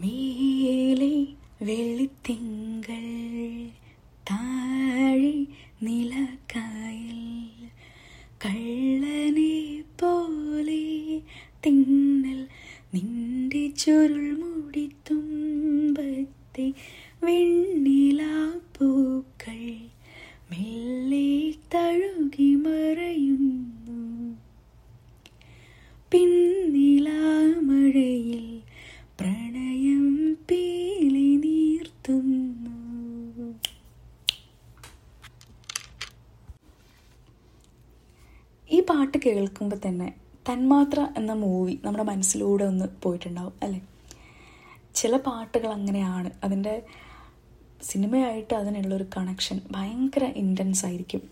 മേലെ വെള്ളിത്തിങ്കൾ താഴെ നിലക്കായൽ കള്ളനെ പോലെ തിന്നൽ നിന്റെ ചുരുൾ മുടി തുമ്പത്തെ വെണ്ണിലാപ്പൂക്കൾ മെല്ലെ തഴുകി മറയുന്നു. പിന്നിലാമഴയിൽ പാട്ട് കേൾക്കുമ്പോൾ തന്നെ തന്മാത്ര എന്ന മൂവി നമ്മുടെ മനസ്സിലൂടെ ഒന്ന് പോയിട്ടുണ്ടാവും അല്ലേ? ചില പാട്ടുകൾ അങ്ങനെയാണ്. അതിന്റെ സിനിമയായിട്ട് അതിനുള്ളൊരു കണക്ഷൻ ഭയങ്കര ഇന്റൻസ് ആയിരിക്കും.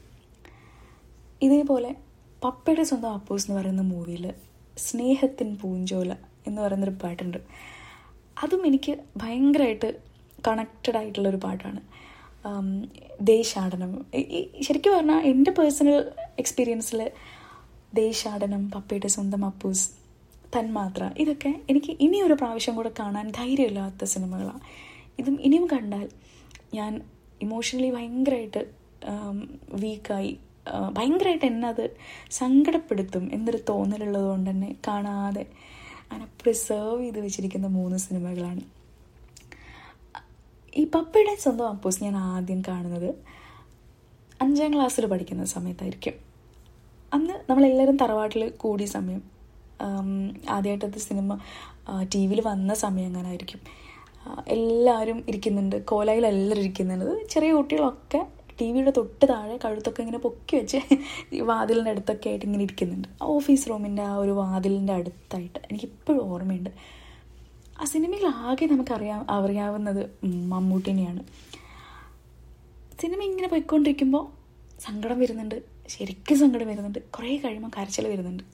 ഇതേപോലെ പപ്പയുടെ സ്വന്തം അപ്പൂസ് എന്ന് പറയുന്ന മൂവിയിൽ സ്നേഹത്തിൻ പൂഞ്ചോല എന്ന് പറയുന്നൊരു പാട്ടുണ്ട്. അതും എനിക്ക് ഭയങ്കരമായിട്ട് കണക്റ്റഡ് ആയിട്ടുള്ളൊരു പാട്ടാണ്. ദേശാടനം. ശരിക്കും പറഞ്ഞാൽ എന്റെ പേഴ്സണൽ എക്സ്പീരിയൻസിൽ ദേശാടനം പപ്പയുടെ സ്വന്തം അപ്പൂസ് തന്മാത്ര ഇതൊക്കെ എനിക്ക് ഇനി ഒരു പ്രാവശ്യം കൂടെ കാണാൻ ധൈര്യമില്ലാത്ത സിനിമകളാണ് ഇതും ഇനിയും കണ്ടാൽ ഞാൻ ഇമോഷണലി ഭയങ്കരമായിട്ട് വീക്കായി ഭയങ്കരമായിട്ട് എന്നെ അത് സങ്കടപ്പെടുത്തും എന്നൊരു തോന്നലുള്ളത് കൊണ്ട് തന്നെ കാണാതെ അങ്ങനെ പ്രിസേർവ് ചെയ്ത് വെച്ചിരിക്കുന്ന മൂന്ന് സിനിമകളാണ്. ഈ പപ്പയുടെ സ്വന്തം അപ്പൂസ് ഞാൻ ആദ്യം കാണുന്നത് അഞ്ചാം ക്ലാസ്സിൽ പഠിക്കുന്ന സമയത്തായിരിക്കും. അന്ന് നമ്മളെല്ലാവരും തറവാട്ടിൽ കൂടിയ സമയം ആദ്യമായിട്ടത് സിനിമ ടി വിയിൽ വന്ന സമയം അങ്ങനെ ആയിരിക്കും എല്ലാവരും ഇരിക്കുന്നുണ്ട്. കോലായിലെല്ലാവരും ഇരിക്കുന്നുണ്ട്. ചെറിയ കുട്ടികളൊക്കെ ടി വിയുടെ തൊട്ട് താഴെ കഴുത്തൊക്കെ ഇങ്ങനെ പൊക്കി വെച്ച് വാതിലിന്റെ അടുത്തൊക്കെ ആയിട്ട് ഇങ്ങനെ ഇരിക്കുന്നുണ്ട്. ഓഫീസ് റൂമിന്റെ ആ ഒരു വാതിലിന്റെ അടുത്തായിട്ട് എനിക്കിപ്പോഴും ഓർമ്മയുണ്ട്. ആ സിനിമയിൽ ആകെ നമുക്കറിയാ അറിയാവുന്നത് മമ്മൂട്ടിനെയാണ്. സിനിമ ഇങ്ങനെ പോയിക്കൊണ്ടിരിക്കുമ്പോൾ സങ്കടം വരുന്നുണ്ട്. ശരിക്കും സങ്കടം വരുന്നുണ്ട്. കുറേ കഴിയുമ്പോൾ കരച്ചിൽ വരുന്നുണ്ട്.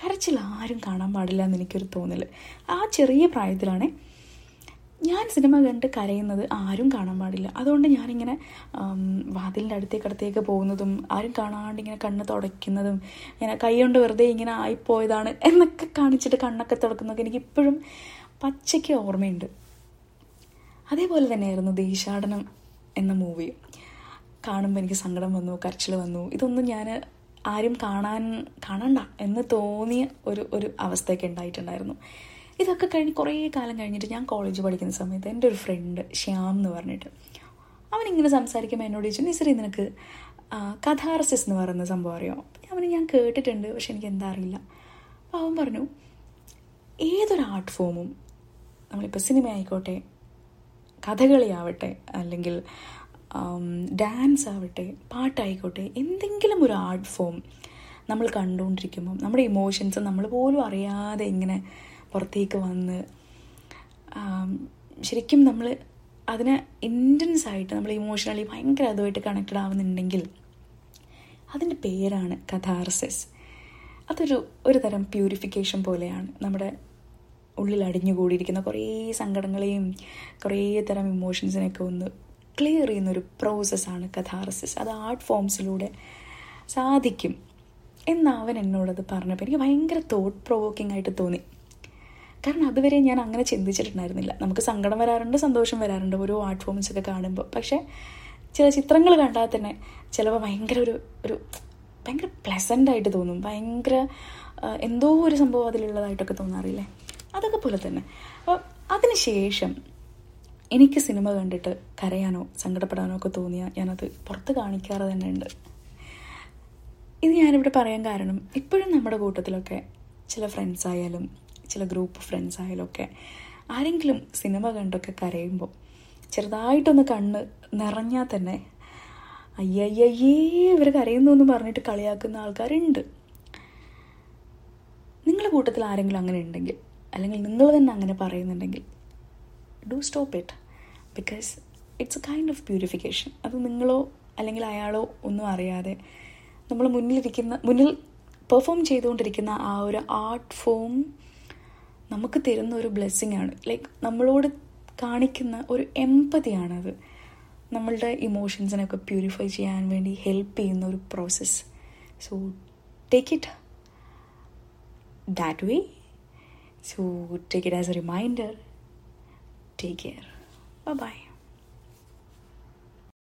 കരച്ചിൽ ആരും കാണാൻ പാടില്ല എന്ന് എനിക്കൊരു തോന്നൽ ആ ചെറിയ പ്രായത്തിലാണ് ഞാൻ സിനിമ കണ്ട് കരയുന്നത് ആരും കാണാൻ പാടില്ല. അതുകൊണ്ട് ഞാനിങ്ങനെ വാതിലിന്റെ അടുത്തേക്ക് അടുത്തേക്ക് പോകുന്നതും ആരും കാണാണ്ട് ഇങ്ങനെ കണ്ണ് തുടയ്ക്കുന്നതും ഇങ്ങനെ കൈ കൊണ്ട് വെറുതെ ഇങ്ങനെ ആയിപ്പോയതാണ് എന്നൊക്കെ കാണിച്ചിട്ട് കണ്ണൊക്കെ തുടക്കുന്നതൊക്കെ എനിക്ക് ഇപ്പോഴും പച്ചയ്ക്ക് ഓർമ്മയുണ്ട്. അതേപോലെ തന്നെയായിരുന്നു ദേശാടനം എന്ന മൂവി കാണുമ്പോൾ എനിക്ക് സങ്കടം വന്നു കരച്ചിൽ വന്നു. ഇതൊന്നും ഞാൻ ആരും കാണാൻ കാണണ്ട എന്ന് തോന്നിയ ഒരു ഒരു അവസ്ഥയൊക്കെ ഉണ്ടായിട്ടുണ്ടായിരുന്നു. ഇതൊക്കെ കഴിഞ്ഞ് കുറേ കാലം കഴിഞ്ഞിട്ട് ഞാൻ കോളേജ് പഠിക്കുന്ന സമയത്ത് എന്റെ ഒരു ഫ്രണ്ട് ശ്യാം എന്ന് പറഞ്ഞിട്ട് അവനിങ്ങനെ സംസാരിക്കുമ്പോൾ എന്നോട് ചോദിച്ചു നിസറി നിനക്ക് കഥാർസിസ് എന്ന് പറയുന്ന സംഭവം അറിയാമോ പറഞ്ഞു ഞാൻ കേട്ടിട്ടുണ്ട് പക്ഷെ എനിക്ക് എന്താ അറിയില്ല. അപ്പോൾ അവൻ പറഞ്ഞു ഏതൊരു ആർട്ട് ഫോമും നമ്മളിപ്പോൾ സിനിമ ആയിക്കോട്ടെ കഥകളിയാവട്ടെ അല്ലെങ്കിൽ ഡാൻസ് ആവട്ടെ പാട്ടായിക്കോട്ടെ എന്തെങ്കിലും ഒരു ആർട്ട് ഫോം നമ്മൾ കണ്ടുകൊണ്ടിരിക്കുമ്പം നമ്മുടെ ഇമോഷൻസ് നമ്മൾ പോലും അറിയാതെ ഇങ്ങനെ പുറത്തേക്ക് വന്ന് ശരിക്കും നമ്മൾ അതിനെ ഇന്റൻസ് ആയിട്ട് നമ്മൾ ഇമോഷണലി ഭയങ്കര അതുമായിട്ട് കണക്റ്റഡ് ആവുന്നുണ്ടെങ്കിൽ അതിന്റെ പേരാണ് കഥാർസിസ് അതൊരു ഒരു തരം പ്യൂരിഫിക്കേഷൻ പോലെയാണ്. നമ്മുടെ ഉള്ളിൽ അടിഞ്ഞുകൂടിയിരിക്കുന്ന കുറേ സങ്കടങ്ങളെയും കുറേ തരം ഇമോഷൻസിനെയൊക്കെ ഒന്ന് ക്ലിയർ ചെയ്യുന്നൊരു പ്രോസസ്സാണ് കഥാറസിസ് അത് ആർട്ട് ഫോംസിലൂടെ സാധിക്കും. എന്നവൻ എന്നോടത് പറഞ്ഞപ്പോൾ എനിക്ക് ഭയങ്കര തോട്ട് പ്രൊവോക്കിംഗ് ആയിട്ട് തോന്നി. കാരണം അതുവരെ ഞാൻ അങ്ങനെ ചിന്തിച്ചിട്ടുണ്ടായിരുന്നില്ല. നമുക്ക് സങ്കടം വരാറുണ്ട് സന്തോഷം വരാറുണ്ട് ഓരോ ആർട്ട് ഫോംസ് ഒക്കെ കാണുമ്പോൾ പക്ഷേ ചില ചിത്രങ്ങൾ കണ്ടാൽ തന്നെ ചിലപ്പോൾ ഭയങ്കര ഒരു ഒരു ഭയങ്കര പ്ലസന്റ് ആയിട്ട് തോന്നും. ഭയങ്കര എന്തോ ഒരു സംഭവം അതിലുള്ളതായിട്ടൊക്കെ തോന്നാറില്ലേ? അതൊക്കെ പോലെ തന്നെ. അപ്പോൾ അതിനുശേഷം എനിക്ക് സിനിമ കണ്ടിട്ട് കരയാനോ സങ്കടപ്പെടാനോ ഒക്കെ തോന്നിയാൽ ഞാനത് പുറത്ത് കാണിക്കാറ് തന്നെ ഉണ്ട്. ഇത് ഞാനിവിടെ പറയാൻ കാരണം ഇപ്പോഴും നമ്മുടെ കൂട്ടത്തിലൊക്കെ ചില ഫ്രണ്ട്സ് ആയാലും ചില ഗ്രൂപ്പ് ഫ്രണ്ട്സ് ആയാലും ഒക്കെ ആരെങ്കിലും സിനിമ കണ്ടൊക്കെ കരയുമ്പോൾ ചെറുതായിട്ടൊന്ന് കണ്ണ് നിറഞ്ഞാൽ തന്നെ അയ്യയ്യേ ഇവർ കരയുന്നു എന്ന് പറഞ്ഞിട്ട് കളിയാക്കുന്ന ആൾക്കാരുണ്ട്. നിങ്ങളുടെ കൂട്ടത്തിൽ ആരെങ്കിലും അങ്ങനെ ഉണ്ടെങ്കിൽ അല്ലെങ്കിൽ നിങ്ങൾ തന്നെ അങ്ങനെ പറയുന്നുണ്ടെങ്കിൽ do stop it because it's a kind of purification അത് നിങ്ങളോ അല്ലെങ്കിൽ അയാളോ ഒന്നും അറിയാതെ നമ്മൾ മുന്നിലിരിക്കുന്ന മുന്നിൽ പെർഫോം ചെയ്തുകൊണ്ടിരിക്കുന്ന ആ ഒരു ആർട്ട് ഫോം നമുക്ക് തരുന്ന ഒരു ബ്ലെസ്സിങ് ആണ്. ലൈക്ക് നമ്മളോട് കാണിക്കുന്ന ഒരു എമ്പതിയാണത് നമ്മളുടെ ഇമോഷൻസിനൊക്കെ പ്യൂരിഫൈ ചെയ്യാൻ വേണ്ടി ഹെൽപ്പ് ചെയ്യുന്ന ഒരു process so take it that way so take it as a a take care bye bye